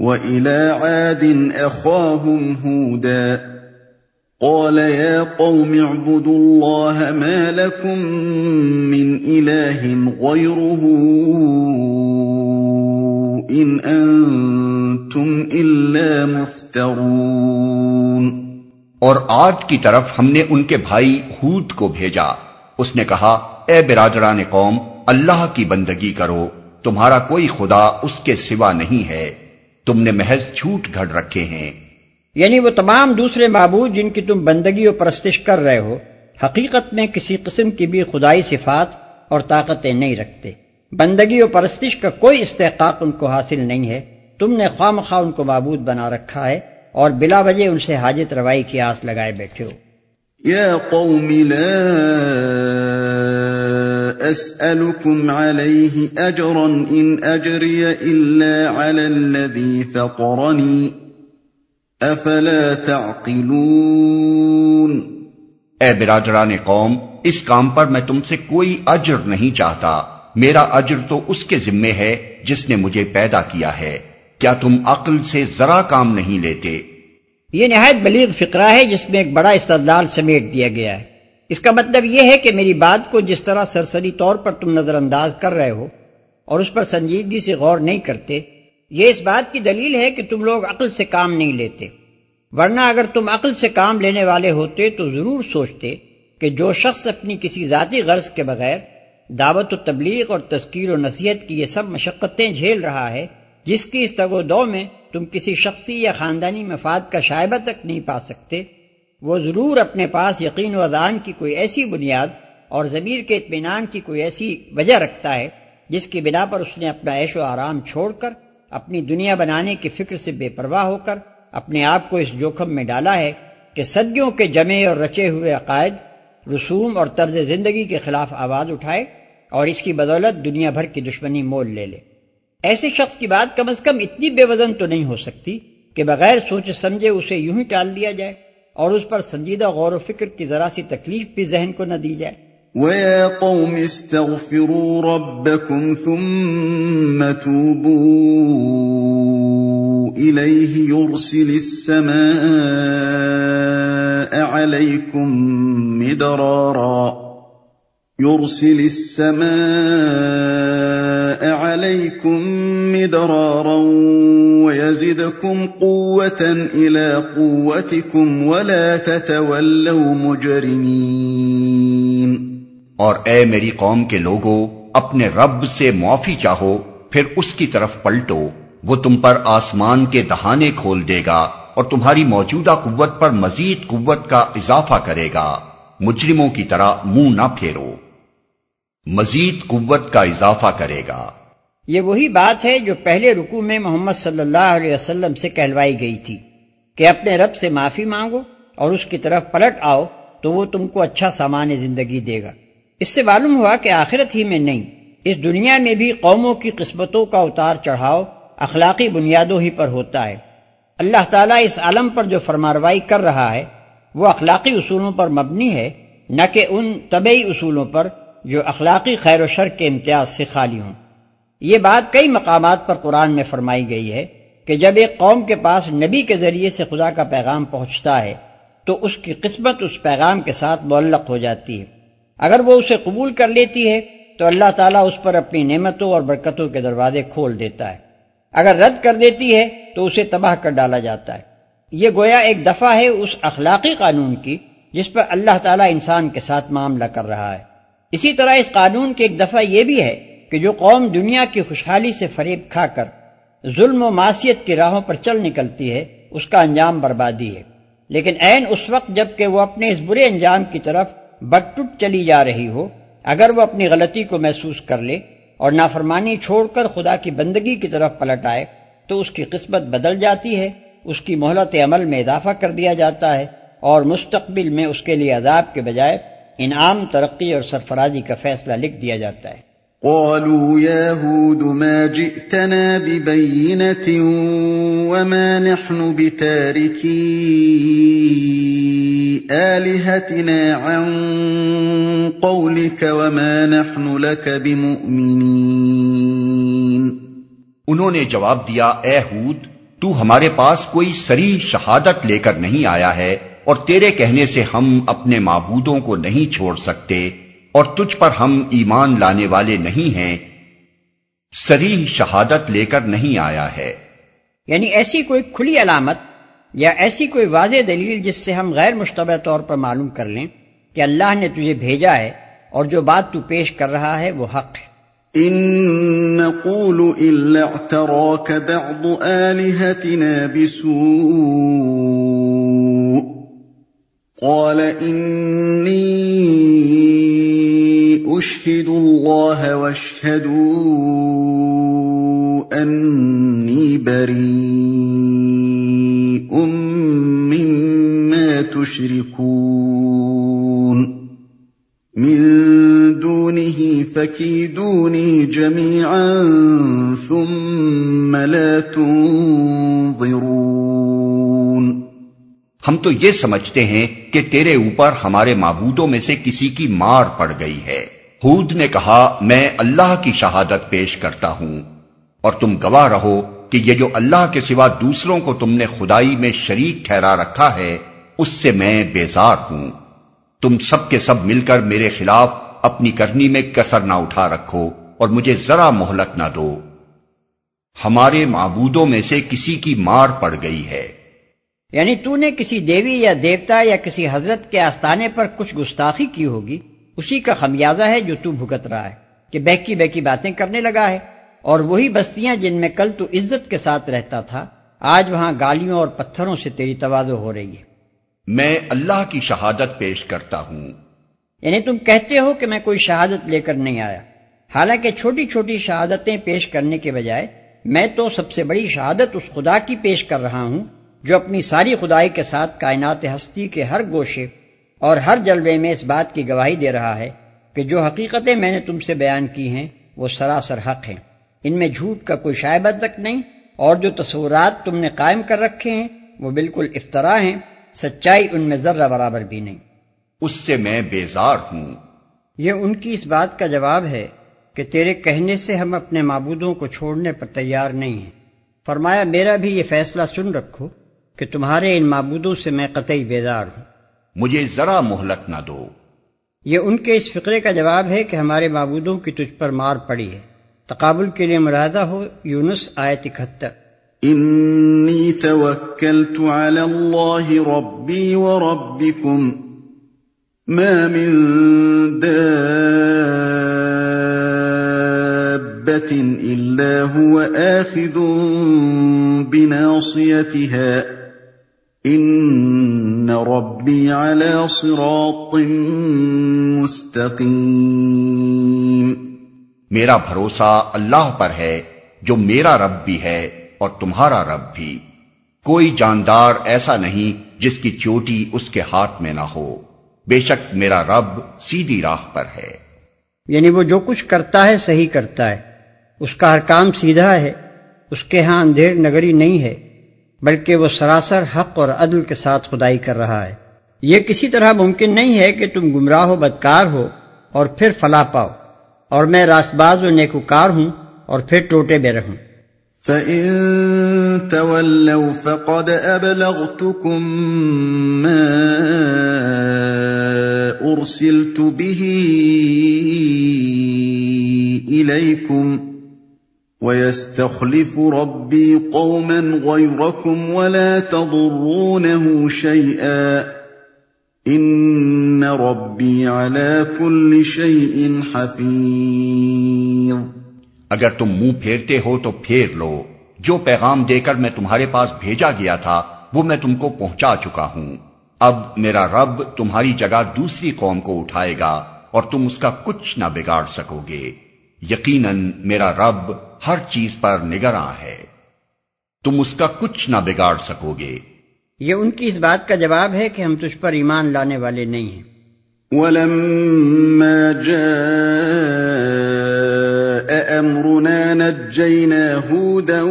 وَإِلَىٰ عَادٍ أَخَاهُمْ هُودًا قَالَ يَا قَوْمِ اعْبُدُوا اللَّهَ مَا لَكُم مِّنْ إِلَٰهٍ غَيْرُهُ إِنْ أَنتُمْ إِلَّا مُفْتَرُونَ اور آج کی طرف ہم نے ان کے بھائی ہود کو بھیجا۔ اس نے کہا، اے برادران قوم، اللہ کی بندگی کرو، تمہارا کوئی خدا اس کے سوا نہیں ہے۔ تم نے محض جھوٹ گھڑ رکھے ہیں۔ یعنی وہ تمام دوسرے معبود جن کی تم بندگی و پرستش کر رہے ہو حقیقت میں کسی قسم کی بھی خدائی صفات اور طاقتیں نہیں رکھتے۔ بندگی و پرستش کا کوئی استحقاق ان کو حاصل نہیں ہے۔ تم نے خواہ مخواہ ان کو معبود بنا رکھا ہے اور بلا وجہ ان سے حاجت روائی کی آس لگائے بیٹھے ہو۔ یا قوم لا اسألكم عليه اجرا ان اجري الا على الذي فطرني. افلا تعقلون؟ اے برادران قوم اس کام پر میں تم سے کوئی اجر نہیں چاہتا۔ میرا اجر تو اس کے ذمے ہے جس نے مجھے پیدا کیا ہے۔ کیا تم عقل سے ذرا کام نہیں لیتے؟ یہ نہایت بلیغ فقرہ ہے جس میں ایک بڑا استدلال سمیٹ دیا گیا ہے۔ اس کا مطلب یہ ہے کہ میری بات کو جس طرح سرسری طور پر تم نظر انداز کر رہے ہو اور اس پر سنجیدگی سے غور نہیں کرتے، یہ اس بات کی دلیل ہے کہ تم لوگ عقل سے کام نہیں لیتے۔ ورنہ اگر تم عقل سے کام لینے والے ہوتے تو ضرور سوچتے کہ جو شخص اپنی کسی ذاتی غرض کے بغیر دعوت و تبلیغ اور تذکیر و نصیحت کی یہ سب مشقتیں جھیل رہا ہے، جس کی اس تگ و دو میں تم کسی شخصی یا خاندانی مفاد کا شائبہ تک نہیں پا سکتے وہ ضرور اپنے پاس یقین و اذان کی کوئی ایسی بنیاد اور ضمیر کے اطمینان کی کوئی ایسی وجہ رکھتا ہے جس کی بنا پر اس نے اپنا عیش و آرام چھوڑ کر اپنی دنیا بنانے کی فکر سے بے پرواہ ہو کر اپنے آپ کو اس جوخم میں ڈالا ہے کہ صدیوں کے جمے اور رچے ہوئے عقائد رسوم اور طرز زندگی کے خلاف آواز اٹھائے اور اس کی بدولت دنیا بھر کی دشمنی مول لے لے۔ ایسے شخص کی بات کم از کم اتنی بے وزن تو نہیں ہو سکتی کہ بغیر سوچ سمجھے اسے یوں ہی ٹال دیا جائے۔ اور اس پر سنجیدہ غور و فکر کی ذرا سی تکلیف بھی ذہن کو نہ دی جائے۔ وَيَا قَوْمِ اسْتَغْفِرُوا رَبَّكُمْ ثُمَّ تُوبُوا إِلَيْهِ يُرْسِلِ السَّمَاءَ عَلَيْكُمْ مِدْرَارًا يُرْسِلِ السَّمَاءَ عَلَيْكُمْ مِدْرَارًا وَيَزِدْكُمْ قُوَّةً إِلَىٰ قُوَّتِكُمْ وَلَا تَتَوَلَّوْا مُجْرِمِينَ. اور اے میری قوم کے لوگو، اپنے رب سے معافی چاہو، پھر اس کی طرف پلٹو، وہ تم پر آسمان کے دہانے کھول دے گا اور تمہاری موجودہ قوت پر مزید قوت کا اضافہ کرے گا۔ مجرموں کی طرح منہ نہ پھیرو۔ مزید قوت کا اضافہ کرے گا۔ یہ وہی بات ہے جو پہلے رکوع میں محمد صلی اللہ علیہ وسلم سے کہلوائی گئی تھی کہ اپنے رب سے معافی مانگو اور اس کی طرف پلٹ آؤ تو وہ تم کو اچھا سامان زندگی دے گا۔ اس سے معلوم ہوا کہ آخرت ہی میں نہیں، اس دنیا میں بھی قوموں کی قسمتوں کا اتار چڑھاؤ اخلاقی بنیادوں ہی پر ہوتا ہے۔ اللہ تعالیٰ اس عالم پر جو فرماروائی کر رہا ہے، وہ اخلاقی اصولوں پر مبنی ہے، نہ کہ ان طبعی اصولوں پر جو اخلاقی خیر و شر کے امتیاز سے خالی ہوں۔ یہ بات کئی مقامات پر قرآن میں فرمائی گئی ہے کہ جب ایک قوم کے پاس نبی کے ذریعے سے خدا کا پیغام پہنچتا ہے، تو اس کی قسمت اس پیغام کے ساتھ معلق ہو جاتی ہے۔ اگر وہ اسے قبول کر لیتی ہے، تو اللہ تعالیٰ اس پر اپنی نعمتوں اور برکتوں کے دروازے کھول دیتا ہے۔ اگر رد کر دیتی ہے، تو اسے تباہ کر ڈالا جاتا ہے۔ یہ گویا ایک دفعہ ہے اس اخلاقی قانون کی، جس پر اللہ تعالیٰ انسان کے ساتھ معاملہ کر رہا ہے۔ اسی طرح اس قانون کی ایک دفعہ یہ بھی ہے کہ جو قوم دنیا کی خوشحالی سے فریب کھا کر ظلم و معاشیت کی راہوں پر چل نکلتی ہے، اس کا انجام بربادی ہے۔ لیکن عین اس وقت جبکہ وہ اپنے اس برے انجام کی طرف بٹٹ چلی جا رہی ہو، اگر وہ اپنی غلطی کو محسوس کر لے اور نافرمانی چھوڑ کر خدا کی بندگی کی طرف پلٹ آئے، تو اس کی قسمت بدل جاتی ہے، اس کی مہلت عمل میں اضافہ کر دیا جاتا ہے اور مستقبل میں اس کے لیے عذاب کے بجائے انعام ترقی اور سرفرازی کا فیصلہ لکھ دیا جاتا ہے۔ قالوا يا هود ما جئتنا ببينة وما نحن بتاركي آلهتنا عن قولك وما نحن لك بمؤمنين. انہوں نے جواب دیا، اے ہود، تو ہمارے پاس کوئی سری شہادت لے کر نہیں آیا ہے اور تیرے کہنے سے ہم اپنے معبودوں کو نہیں چھوڑ سکتے۔ اور تجھ پر ہم ایمان لانے والے نہیں ہیں سری شہادت لے کر نہیں آیا ہے۔ یعنی ایسی کوئی کھلی علامت یا ایسی کوئی واضح دلیل جس سے ہم غیر مشتبہ طور پر معلوم کر لیں کہ اللہ نے تجھے بھیجا ہے اور جو بات تو پیش کر رہا ہے وہ حق ہے۔ ان نقول الا اعتراك بعض الهتنا بسوء۔ قال اني اشهد الله واشهدوا اني بريء مما تشركون. من دونه فكيدوني جميعا، ثم لا تنظرون. ہم تو یہ سمجھتے ہیں کہ تیرے اوپر ہمارے معبودوں میں سے کسی کی مار پڑ گئی ہے۔ ہود نے کہا، میں اللہ کی شہادت پیش کرتا ہوں۔ اور تم گواہ رہو کہ یہ جو اللہ کے سوا دوسروں کو تم نے خدائی میں شریک ٹھہرا رکھا ہے، اس سے میں بیزار ہوں۔ تم سب کے سب مل کر میرے خلاف اپنی کرنی میں کسر نہ اٹھا رکھو اور مجھے ذرا مہلت نہ دو۔ ہمارے معبودوں میں سے کسی کی مار پڑ گئی ہے۔ یعنی تو نے کسی دیوی یا دیوتا یا کسی حضرت کے آستانے پر کچھ گستاخی کی ہوگی؟ اسی کا خمیازہ ہے جو تو بھگت رہا ہے کہ بہکی بہکی باتیں کرنے لگا ہے۔ اور وہی بستیاں جن میں کل تو عزت کے ساتھ رہتا تھا آج وہاں گالیوں اور پتھروں سے تیری توازو ہو رہی ہے۔ میں اللہ کی شہادت پیش کرتا ہوں۔ یعنی تم کہتے ہو کہ میں کوئی شہادت لے کر نہیں آیا۔ حالانکہ چھوٹی چھوٹی شہادتیں پیش کرنے کے بجائے میں تو سب سے بڑی شہادت اس خدا کی پیش کر رہا ہوں جو اپنی ساری خدائی کے ساتھ کائنات ہستی کے ہر گوشے اور ہر جلوے میں اس بات کی گواہی دے رہا ہے کہ جو حقیقتیں میں نے تم سے بیان کی ہیں وہ سراسر حق ہیں۔ ان میں جھوٹ کا کوئی شائبہ تک نہیں اور جو تصورات تم نے قائم کر رکھے ہیں وہ بالکل افطرا ہیں سچائی ان میں ذرہ برابر بھی نہیں۔ اس سے میں بیزار ہوں۔ یہ ان کی اس بات کا جواب ہے کہ تیرے کہنے سے ہم اپنے معبودوں کو چھوڑنے پر تیار نہیں ہیں۔ فرمایا میرا بھی یہ فیصلہ سن رکھو کہ تمہارے ان معبودوں سے میں قطعی بیزار ہوں۔ مجھے ذرا مہلت نہ دو۔ یہ ان کے اس فقرے کا جواب ہے کہ ہمارے معبودوں کی تجھ پر مار پڑی ہے۔ تقابل کے لیے مرادہ ہو یونس آیت اکہتر۔ انی توکلت علی اللہ ربی وربکم ما من دابة إلا هو آخذ بناصيتها إن ربي على صراط مستقيم۔ میرا بھروسہ اللہ پر ہے جو میرا رب بھی ہے اور تمہارا رب بھی۔ کوئی جاندار ایسا نہیں جس کی چوٹی اس کے ہاتھ میں نہ ہو۔ بے شک میرا رب سیدھی راہ پر ہے۔ یعنی وہ جو کچھ کرتا ہے صحیح کرتا ہے۔ اس کا ہر کام سیدھا ہے اس کے ہاں اندھیر نگری نہیں ہے بلکہ وہ سراسر حق اور عدل کے ساتھ خدائی کر رہا ہے۔ یہ کسی طرح ممکن نہیں ہے کہ تم گمراہ ہو، بدکار ہو اور پھر فلا پاؤ۔ اور میں راست باز و نیکوکار ہوں اور پھر ٹوٹے بے رہوں۔ فَإِن تَوَلَّوْا فَقَدْ أَبْلَغْتُكُم مَّا أُرْسِلْتُ بِهِ إِلَيْكُمْ وَيَسْتَخْلِفُ رَبِّي قَوْمًا غَيْرَكُمْ وَلَا تَضُرُّونَهُ شَيْئًا۔ إِنَّ رَبِّي عَلَى كُلِّ شَيْءٍ حَفِيظٌ۔ اگر تم منہ پھیرتے ہو تو پھیر لو۔ جو پیغام دے کر میں تمہارے پاس بھیجا گیا تھا، وہ میں تم کو پہنچا چکا ہوں۔ اب میرا رب تمہاری جگہ دوسری قوم کو اٹھائے گا اور تم اس کا کچھ نہ بگاڑ سکو گے۔ یقیناً میرا رب ہر چیز پر نگراں ہے۔ تم اس کا کچھ نہ بگاڑ سکو گے۔ یہ ان کی اس بات کا جواب ہے کہ ہم تجھ پر ایمان لانے والے نہیں ہیں۔ ولما جاء امرنا نجينا هودا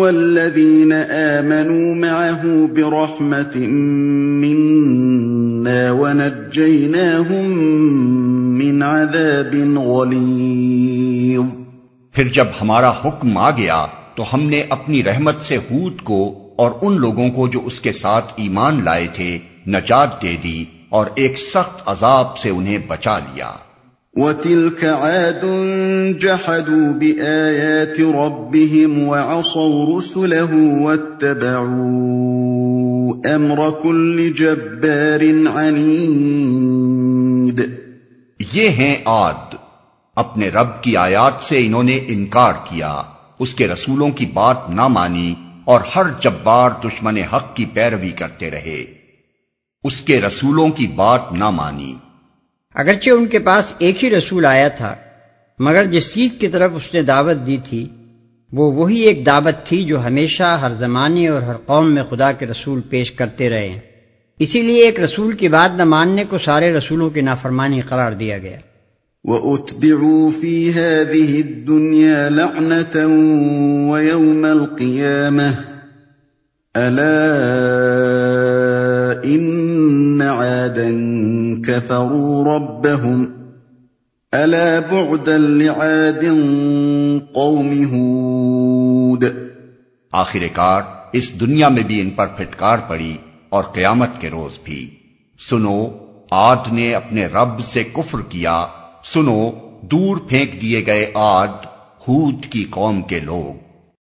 والذين امنوا معه برحمه منا ونجيناهم من عذاب غليظ۔ پھر جب ہمارا حکم آ گیا تو ہم نے اپنی رحمت سے ہود کو اور ان لوگوں کو جو اس کے ساتھ ایمان لائے تھے نجات دے دی اور ایک سخت عذاب سے انہیں بچا لیا۔ وَتِلْكَ عَادٌ جَحَدُوا بِآيَاتِ رَبِّهِمْ وَعَصَوْا رُسُلَهُ وَاتَّبَعُوا أَمْرَ كُلِّ جَبَّارٍ عَنِيدٍ۔ یہ ہیں عاد۔ اپنے رب کی آیات سے انہوں نے انکار کیا۔ اس کے رسولوں کی بات نہ مانی۔ اور ہر جبار دشمن حق کی پیروی کرتے رہے۔ اس کے رسولوں کی بات نہ مانی۔ اگرچہ ان کے پاس ایک ہی رسول آیا تھا، مگر جس چیز کی طرف اس نے دعوت دی تھی، وہ وہی ایک دعوت تھی جو ہمیشہ ہر زمانے اور ہر قوم میں خدا کے رسول پیش کرتے رہے۔ اسی لیے ایک رسول کی بات نہ ماننے کو سارے رسولوں کی نافرمانی قرار دیا گیا۔ وَأُتْبِعُوا فِي هَذِهِ الدُّنْيَا لَعْنَةً وَيَوْمَ الْقِيَامَةِ أَلَا إِنَّ عَادًا كَفَرُوا رَبَّهُمْ أَلَا بُعْدًا لِعَادٍ قَوْمِ هُودٍ آخر کار، اس دنیا میں بھی ان پر پھٹکار پڑی اور قیامت کے روز بھی۔ سنو، آد نے اپنے رب سے کفر کیا سنو دور پھینک دیے گئے آد ہود کی قوم کے لوگ۔